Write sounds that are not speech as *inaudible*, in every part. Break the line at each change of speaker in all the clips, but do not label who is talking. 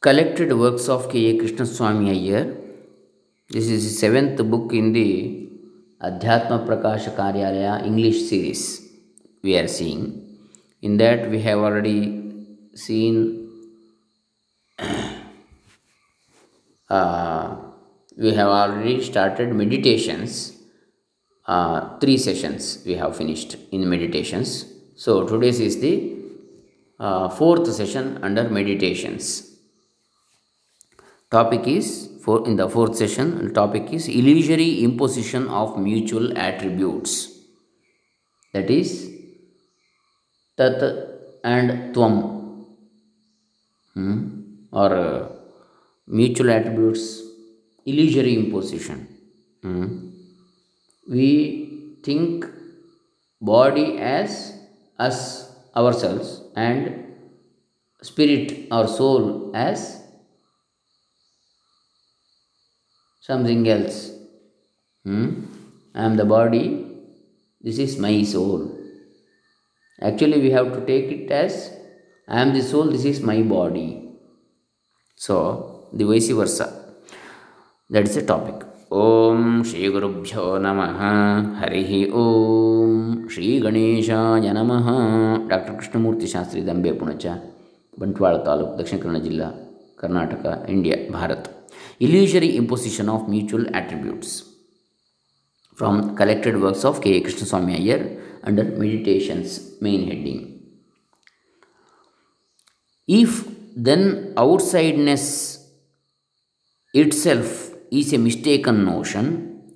collected works of K.A. Krishnaswamy Iyer. This is the seventh book in the Adhyatma Prakasha Karyalaya English series we are seeing. In that, we have already seen, *clears throat* uh, we have already started meditations. Uh, three sessions we have finished in meditations. So, today's is the uh, fourth session under meditations topic is for in the fourth session topic is illusory imposition of mutual attributes that is tat and tvam hmm? or uh, mutual attributes illusory imposition hmm? we think body as us ourselves and spirit or soul as something else. Hmm? I am the body, this is my soul. Actually, we have to take it as I am the soul, this is my body. So, the vice versa. That is the topic. ಓಂ ಶ್ರೀ ಗುರುಭ್ಯೋ ನಮಃ ಹರಿ ಓಂ ಶ್ರೀ ಗಣೇಶಾಯ ನಮಃ doctor Krishnamurthy Shastri Dambe Punacha Bantwal taluk Dakshina Kannada ಜಿಲ್ಲಾ Karnataka India Bharat illusory imposition of mutual attributes from collected works of K. Krishnaswamy Iyer under Meditations main heading. If then outsideness itself is a mistaken notion,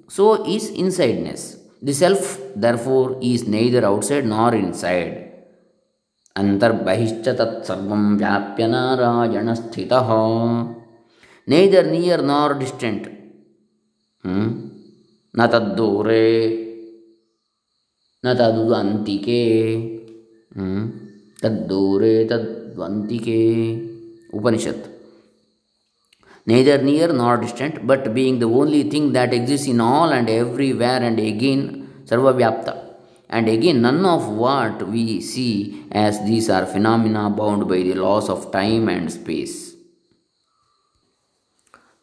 so is insideness. The self, therefore, is neither outside nor inside. ಅಂತರ್ಬಹಿಶ್ಚ ತತ್ಸರ್ವಂ ವ್ಯಾಪ್ಯ Narayana ಸ್ಥಿತಃ neither near nor distant ನ ತದ್ದೂರೇ ನ ತದ್ವಂತಿಕೆ ತದ್ದೂರೇ ತದ್ವಂತಿಕೆ Upanishad neither near nor distant but being the only thing that exist in all and everywhere and again ಸರ್ವವ್ಯಾಪ್ತ and again none of what we see as these are phenomena bound by the laws of time and space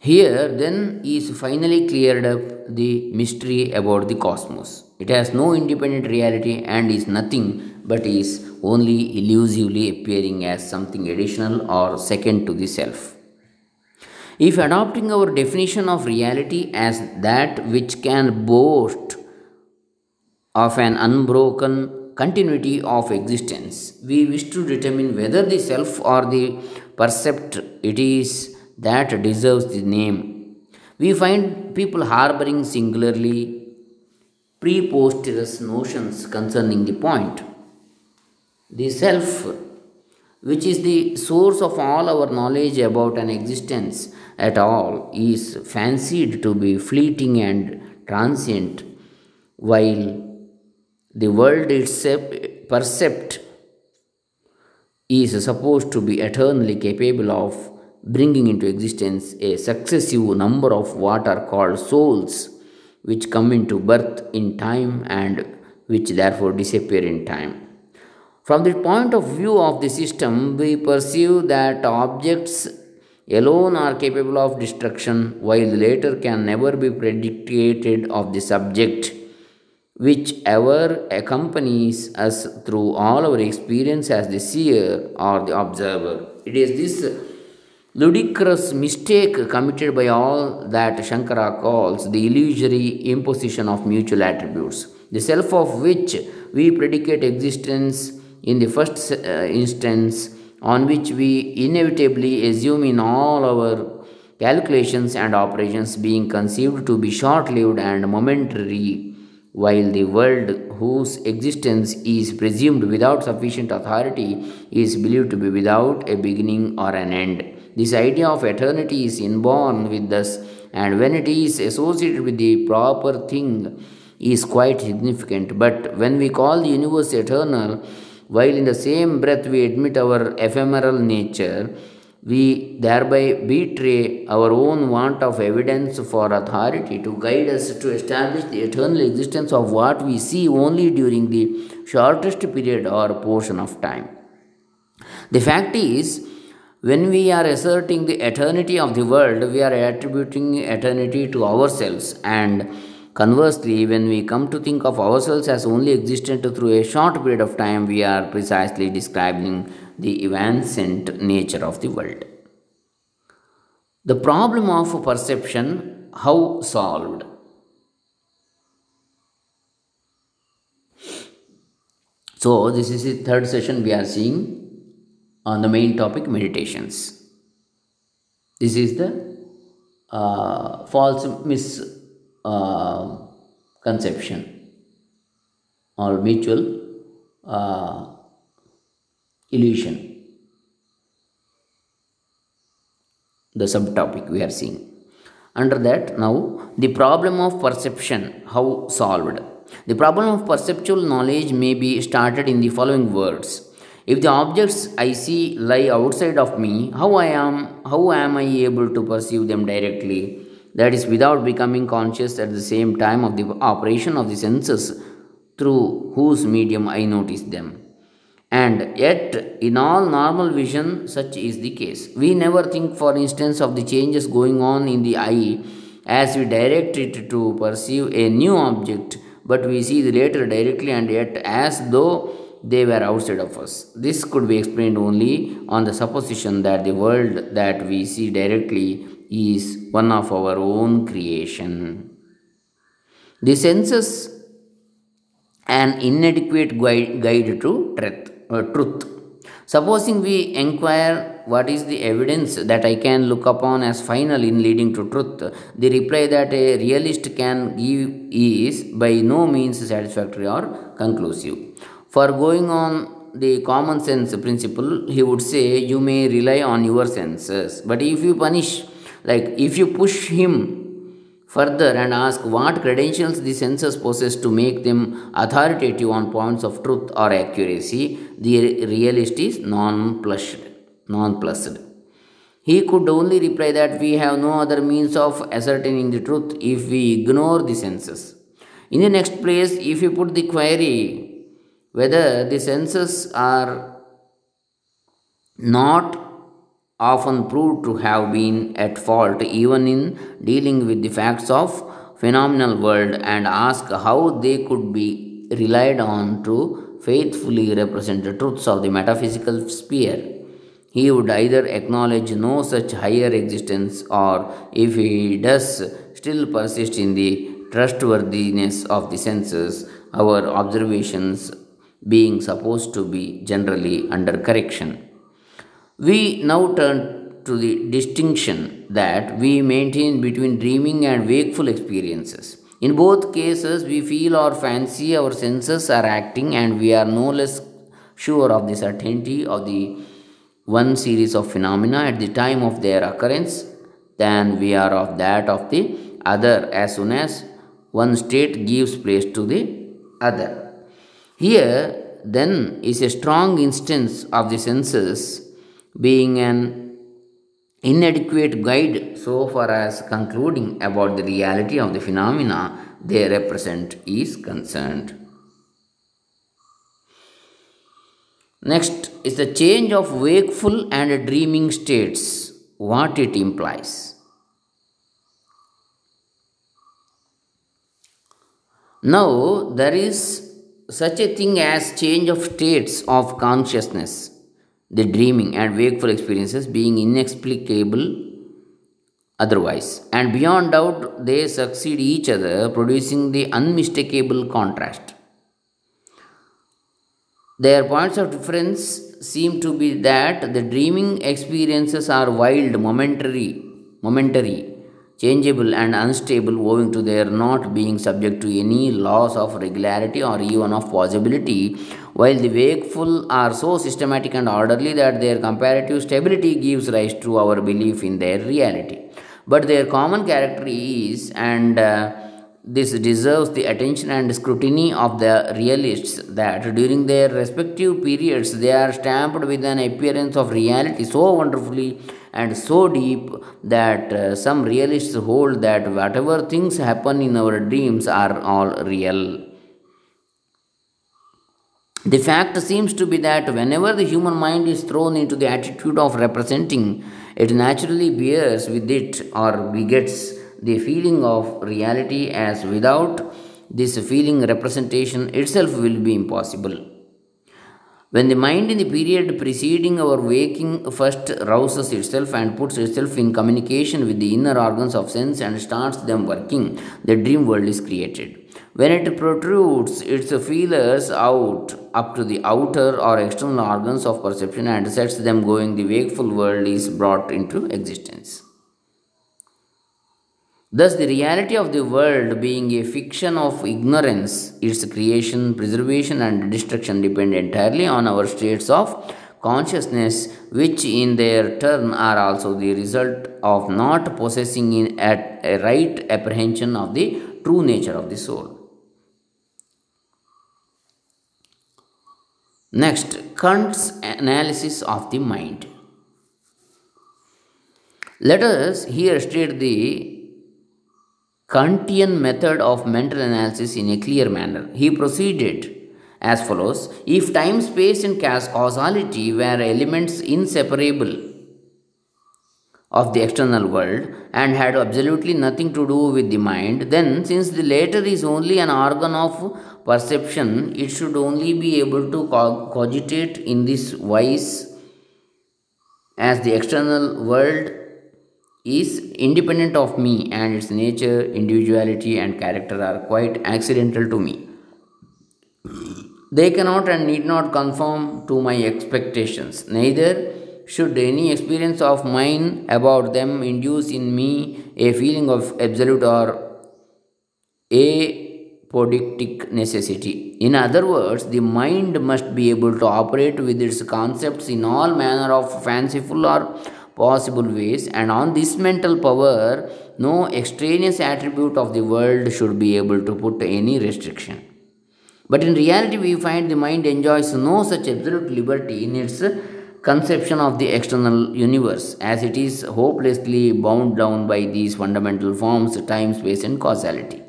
here, then, is finally cleared up the mystery about the cosmos. It has no independent reality and is nothing but is only illusively appearing as something additional or second to the self. If adopting our definition of reality as that which can boast of an unbroken continuity of existence, we wish to determine whether the self or the percept it is that deserves the name. We find people harboring singularly preposterous notions concerning the point. The self, which is the source of all our knowledge about an existence at all, is fancied to be fleeting and transient, while the world itself, percept, is supposed to be eternally capable of bringing into existence a successive number of what are called souls, which come into birth in time and which therefore disappear in time. From the point of view of the system, we perceive that objects alone are capable of destruction, while the latter can never be predicated of the subject, which ever accompanies us through all our experience as the seer or the observer. It is this ludicrous mistake committed by all that Shankara calls the illusory imposition of mutual attributes, the self of which we predicate existence in the first uh, instance, on which we inevitably assume in all our calculations and operations being conceived to be short lived and momentary, while the world whose existence is presumed without sufficient authority is believed to be without a beginning or an end. This idea of eternity is inborn with us, and when it is associated with the proper thing, is quite significant. But when we call the universe eternal, while in the same breath we admit our ephemeral nature, we thereby betray our own want of evidence for authority to guide us to establish the eternal existence of what we see only during the shortest period or portion of time. The fact is, When we are asserting the eternity of the world, we are attributing eternity to ourselves. And conversely, when we come to think of ourselves as only existent through a short period of time, we are precisely describing the evanescent nature of the world. The problem of perception, how solved? So, this is the third session we are seeing on the main topic meditations. This is the uh, false misconception uh, or mutual uh, illusion. The subtopic we are seeing. Under that, now the problem of perception, how solved? The problem of perceptual knowledge may be started in the following words if the objects I see lie outside of me, how I am how am I able to perceive them directly? That is without becoming conscious at the same time of the operation of the senses through whose medium I notice them. And yet, in all normal vision, such is the case. We never think, for instance, of the changes going on in the eye as we direct it to perceive a new object, but we see the later directly and yet as though they were outside of us. This could be explained only on the supposition that the world that we see directly is one of our own creation. The senses an inadequate guide, guide to truth, uh, truth. Supposing we inquire what is the evidence that I can look upon as final in leading to truth, the reply that a realist can give is by no means satisfactory or conclusive. For going on the common sense principle, he would say you may rely on your senses. But if you punish, like if you push him further and ask what credentials the senses possess to make them authoritative on points of truth or accuracy, the realist is nonplussed. nonplussed. He could only reply that we have no other means of ascertaining the truth if we ignore the senses. In the next place, if you put the query whether the senses are not often proved to have been at fault even in dealing with the facts of phenomenal world and ask how they could be relied on to faithfully represent the truths of the metaphysical sphere. He would either acknowledge no such higher existence or if he does still persist in the trustworthiness of the senses our observations being supposed to be generally under correction. We now turn to the distinction that we maintain between dreaming and wakeful experiences. In both cases, we feel or fancy our senses are acting, and we are no less sure of the certainty of the one series of phenomena at the time of their occurrence than we are of that of the other as soon as one state gives place to the other. Here, then, is a strong instance of the senses being an inadequate guide so far as concluding about the reality of the phenomena they represent is concerned. Next is the change of wakeful and dreaming states, what it implies. Now, there is such a thing as change of states of consciousness, the dreaming and wakeful experiences being inexplicable otherwise. And beyond doubt, they succeed each other, producing the unmistakable contrast. Their points of difference seem to be that the dreaming experiences are wild, momentary, momentary, changeable and unstable owing to their not being subject to any laws of regularity or even of possibility, while the wakeful are so systematic and orderly that their comparative stability gives rise to our belief in their reality. But their common character is, and uh, this deserves the attention and scrutiny of the realists, that during their respective periods they are stamped with an appearance of reality so wonderfully and so deep that uh, some realists hold that whatever things happen in our dreams are all real. The fact seems to be that whenever the human mind is thrown into the attitude of representing, it naturally bears with it or begets the feeling of reality, as without this feeling, representation itself will be impossible. When the mind in the period preceding our waking first rouses itself and puts itself in communication with the inner organs of sense and starts them working, the dream world is created. When it protrudes its feelers out up to the outer or external organs of perception and sets them going, the wakeful world is brought into existence. Thus, the reality of the world being a fiction of ignorance, its creation, preservation, and destruction depend entirely on our states of consciousness, which in their turn are also the result of not possessing in at a right apprehension of the true nature of the soul. Next, Kant's analysis of the mind. Let us here state the Kantian method of mental analysis in a clear manner. He proceeded as follows If time, space, and causality were elements inseparable of the external world and had absolutely nothing to do with the mind, then since the latter is only an organ of perception, it should only be able to cogitate in this wise as the external world is independent of me and its nature, individuality, and character are quite accidental to me. They cannot and need not conform to my expectations. Neither should any experience of mine about them induce in me a feeling of absolute or a apodictic necessity. In other words, the mind must be able to operate with its concepts in all manner of fanciful or possible ways, and on this mental power, no extraneous attribute of the world should be able to put any restriction. But in reality, we find the mind enjoys no such absolute liberty in its conception of the external universe, as it is hopelessly bound down by these fundamental forms time, space, and causality.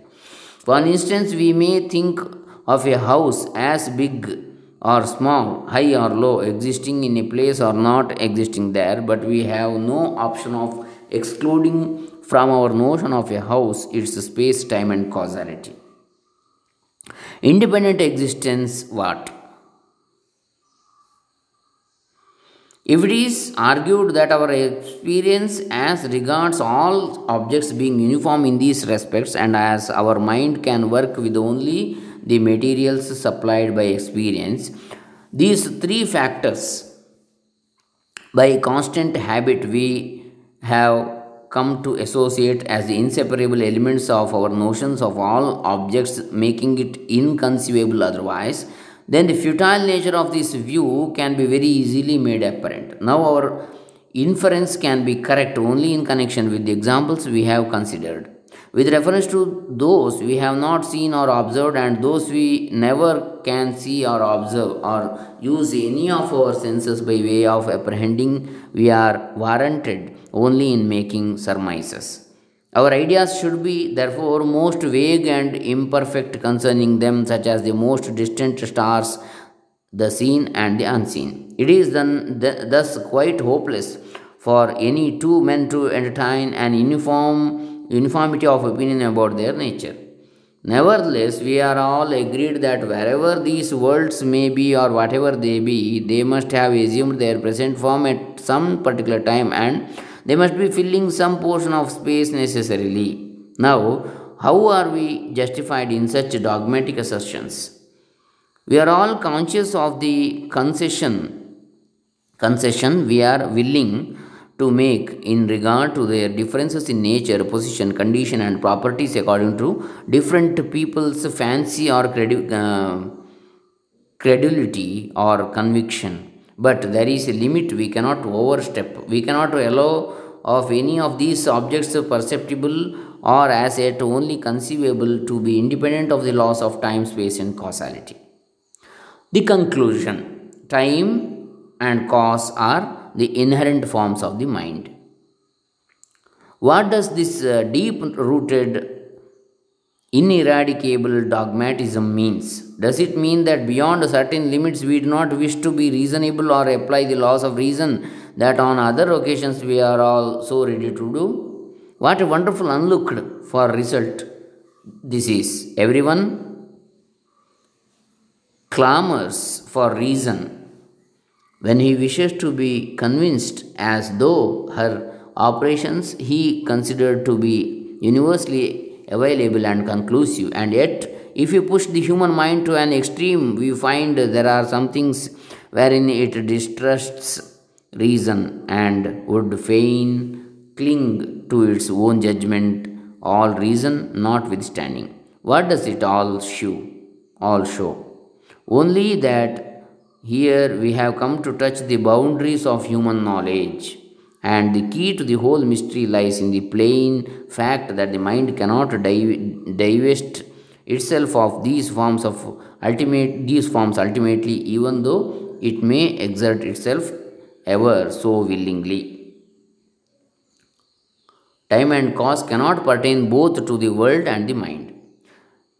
For instance, we may think of a house as big or small, high or low, existing in a place or not existing there, but we have no option of excluding from our notion of a house its space, time, and causality. Independent existence, what? If it is argued that our experience as regards all objects being uniform in these respects and as our mind can work with only the materials supplied by experience. These three factors, by constant habit, we have come to associate as the inseparable elements of our notions of all objects, making it inconceivable otherwise, then the futile nature of this view can be very easily made apparent. Now, our inference can be correct only in connection with the examples we have considered with reference to those we have not seen or observed and those we never can see or observe or use any of our senses by way of apprehending, we are warranted only in making surmises. Our ideas should be therefore most vague and imperfect concerning them, such as the most distant stars, the seen and the unseen. It is then thus quite hopeless for any two men to entertain an uniform uniformity of opinion about their nature. Nevertheless, we are all agreed that wherever these worlds may be or whatever they be, they must have assumed their present form at some particular time and they must be filling some portion of space necessarily. Now, how are we justified in such dogmatic assertions? We are all conscious of the concession concession we are willing to make in regard to their differences in nature, position, condition, and properties according to different people's fancy or credi- uh, credulity or conviction. But there is a limit we cannot overstep. We cannot allow of any of these objects perceptible or as yet only conceivable to be independent of the laws of time, space, and causality. The conclusion time and cause are the inherent forms of the mind. What does this uh, deep rooted ineradicable dogmatism means. Does it mean that beyond certain limits we do not wish to be reasonable or apply the laws of reason that on other occasions we are all so ready to do? What a wonderful unlooked for result this is. Everyone clamors for reason when he wishes to be convinced as though her operations he considered to be universally available and conclusive. And yet, if you push the human mind to an extreme, we find there are some things wherein it distrusts reason and would fain cling to its own judgment, all reason notwithstanding. What does it all show? All show only that here we have come to touch the boundaries of human knowledge. And the key to the whole mystery lies in the plain fact that the mind cannot divest itself of these forms of ultimate these forms ultimately even though it may exert itself ever so willingly. Time and cause cannot pertain both to the world and the mind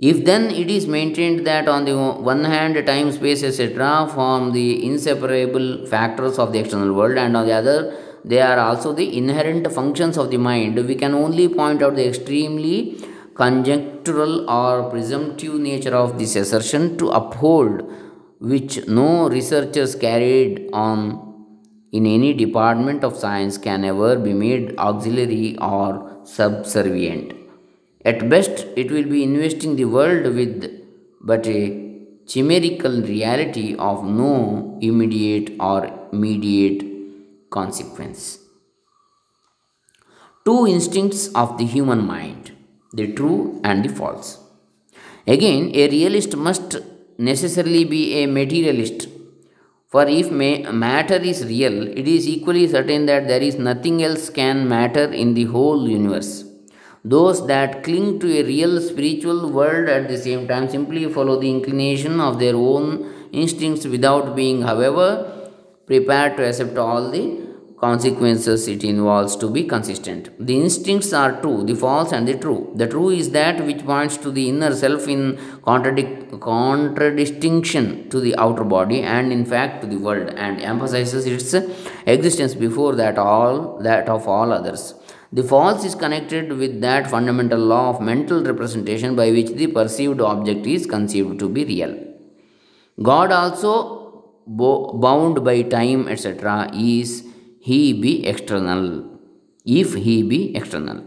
if then it is maintained that on the one hand time space etc form the inseparable factors of the external world and on the other they are also the inherent functions of the mind, we can only point out the extremely conjectural or presumptive nature of this assertion to uphold which no researchers carried on in any department of science can ever be made auxiliary or subservient. At best, it will be investing the world with but a chimerical reality of no immediate or mediate consequence. Two instincts of the human mind the true and the false. Again, a realist must necessarily be a materialist. For if matter is real, it is equally certain that there is nothing else can matter in the whole universe. Those that cling to a real spiritual world at the same time simply follow the inclination of their own instincts without being, however, prepared to accept all the consequences it involves to be consistent. The instincts are true, the false and the true. The true is that which points to the inner self in contradic- contradistinction to the outer body and in fact to the world and emphasizes its existence before that all that of all others. The false is connected with that fundamental law of mental representation by which the perceived object is conceived to be real. God also bound by time, etc., is he be external. If he be external.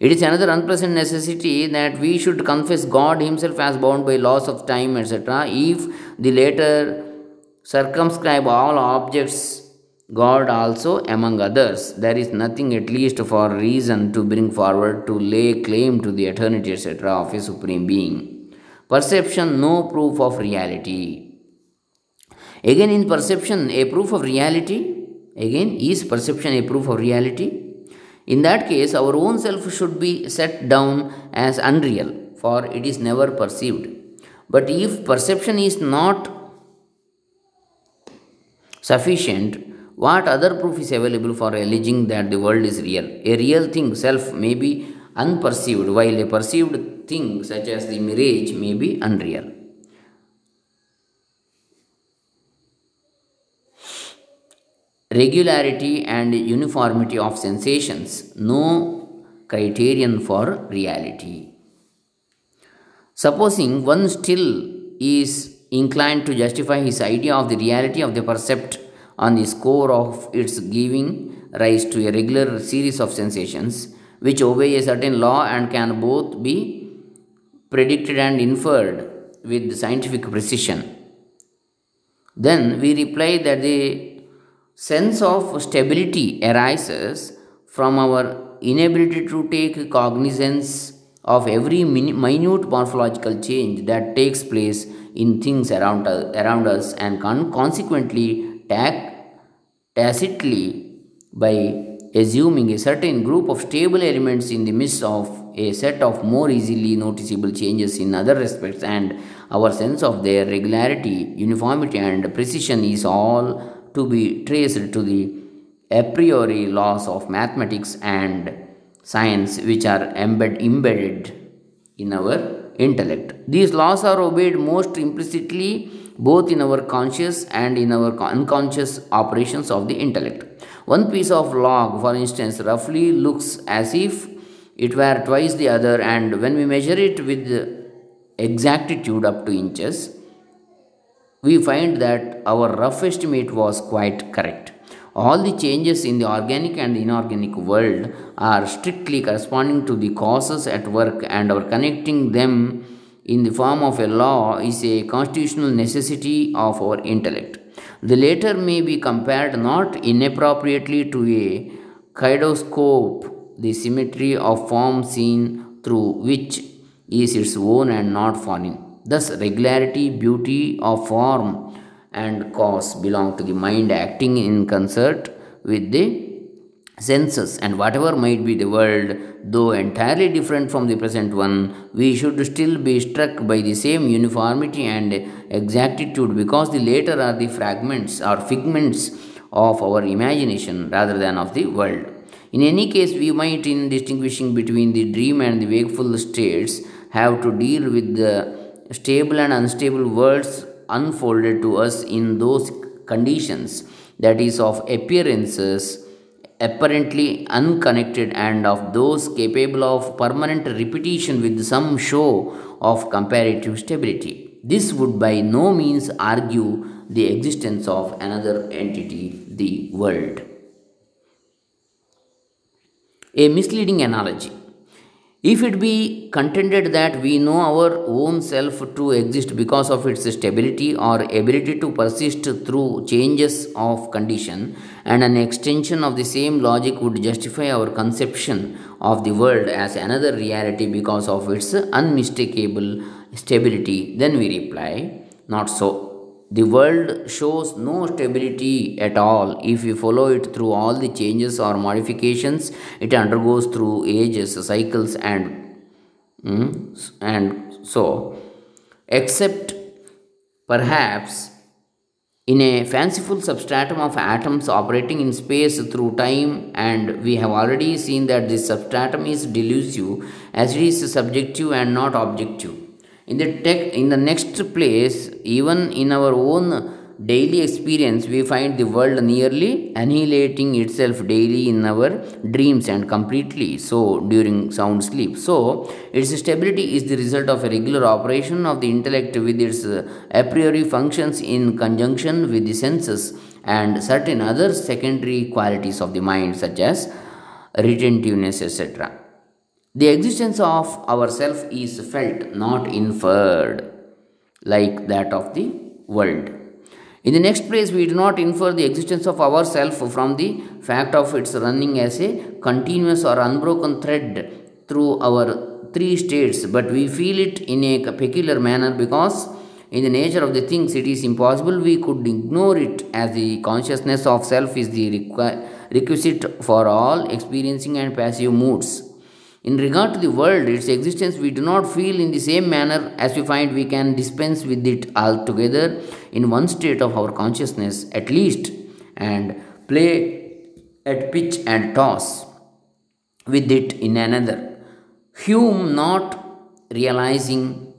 It is another unpleasant necessity that we should confess God Himself as bound by laws of time, etc. If the latter circumscribe all objects, God also among others, there is nothing at least for reason to bring forward to lay claim to the eternity, etc., of a supreme being. Perception, no proof of reality. Again, in perception, a proof of reality. Again, is perception a proof of reality? In that case, our own self should be set down as unreal, for it is never perceived. But if perception is not sufficient, what other proof is available for alleging that the world is real? A real thing, self, may be unperceived, while a perceived thing, such as the mirage, may be unreal. regularity and uniformity of sensations, no criterion for reality. Supposing one still is inclined to justify his idea of the reality of the percept on the score of its giving rise to a regular series of sensations which obey a certain law and can both be predicted and inferred with scientific precision. Then we reply that the sense of stability arises from our inability to take cognizance of every minute morphological change that takes place in things around us, around us and con- consequently tac- tacitly by assuming a certain group of stable elements in the midst of a set of more easily noticeable changes in other respects and our sense of their regularity uniformity and precision is all to be traced to the a priori laws of mathematics and science which are embed, embedded in our intellect. These laws are obeyed most implicitly both in our conscious and in our unconscious operations of the intellect. One piece of log, for instance, roughly looks as if it were twice the other, and when we measure it with exactitude up to inches, we find that our rough estimate was quite correct. All the changes in the organic and inorganic world are strictly corresponding to the causes at work, and our connecting them in the form of a law is a constitutional necessity of our intellect. The latter may be compared not inappropriately to a kaleidoscope, the symmetry of form seen through which is its own and not foreign. Thus, regularity, beauty of form, and cause belong to the mind acting in concert with the senses, and whatever might be the world, though entirely different from the present one, we should still be struck by the same uniformity and exactitude because the latter are the fragments or figments of our imagination rather than of the world. In any case, we might, in distinguishing between the dream and the wakeful states, have to deal with the stable and unstable worlds unfolded to us in those conditions, that is, of appearances apparently unconnected and of those capable of permanent repetition with some show of comparative stability. This would by no means argue the existence of another entity, the world. A misleading analogy. If it be contended that we know our own self to exist because of its stability or ability to persist through changes of condition, and an extension of the same logic would justify our conception of the world as another reality because of its unmistakable stability, then we reply, not so. The world shows no stability at all. If we follow it through all the changes or modifications it undergoes through ages, cycles, and mm, and so, except perhaps in a fanciful substratum of atoms operating in space through time, and we have already seen that this substratum is delusive as it is subjective and not objective in the tech in the next place even in our own daily experience we find the world nearly annihilating itself daily in our dreams and completely so during sound sleep. So its stability is the result of a regular operation of the intellect with its uh, a priori functions in conjunction with the senses and certain other secondary qualities of the mind such as retentiveness etc the existence of ourself is felt, not inferred, like that of the world. In the next place, we do not infer the existence of ourself from the fact of its running as a continuous or unbroken thread through our three states, but we feel it in a peculiar manner because in the nature of the things it is impossible we could ignore it as the consciousness of self is the requisite for all experiencing and passive moods in regard to the world, its existence, we do not feel in the same manner as we find we can dispense with it altogether in one state of our consciousness at least, and play at pitch and toss with it in another. Hume, not realizing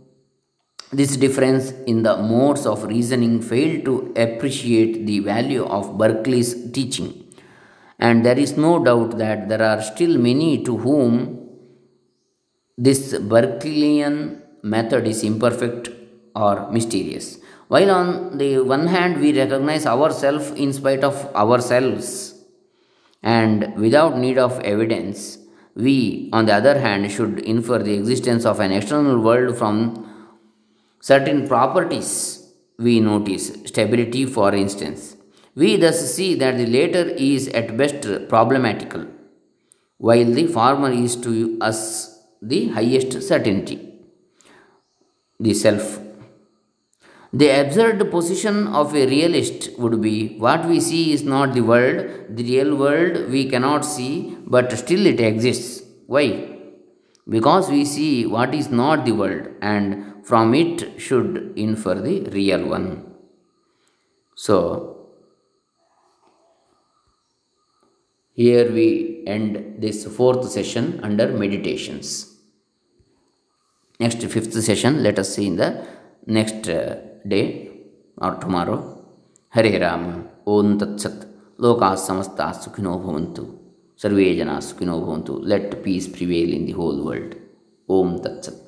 this difference in the modes of reasoning, failed to appreciate the value of Berkeley's teaching. And there is no doubt that there are still many to whom this Berkeleyan method is imperfect or mysterious. While on the one hand we recognize ourselves in spite of ourselves and without need of evidence, we on the other hand should infer the existence of an external world from certain properties we notice, stability for instance. We thus see that the latter is at best problematical, while the former is to us the highest certainty, the self. The absurd position of a realist would be what we see is not the world, the real world we cannot see, but still it exists. Why? Because we see what is not the world and from it should infer the real one. So, here we end this fourth session under meditations. Next fifth session. Let us see in the next uh, day or tomorrow. Hare Ram. Om Tat Sat. Loka Samasta Sukhino Bhavantu. Sarve Jana Sukhino Bhavantu. Let peace prevail in the whole world. Om Tat Sat.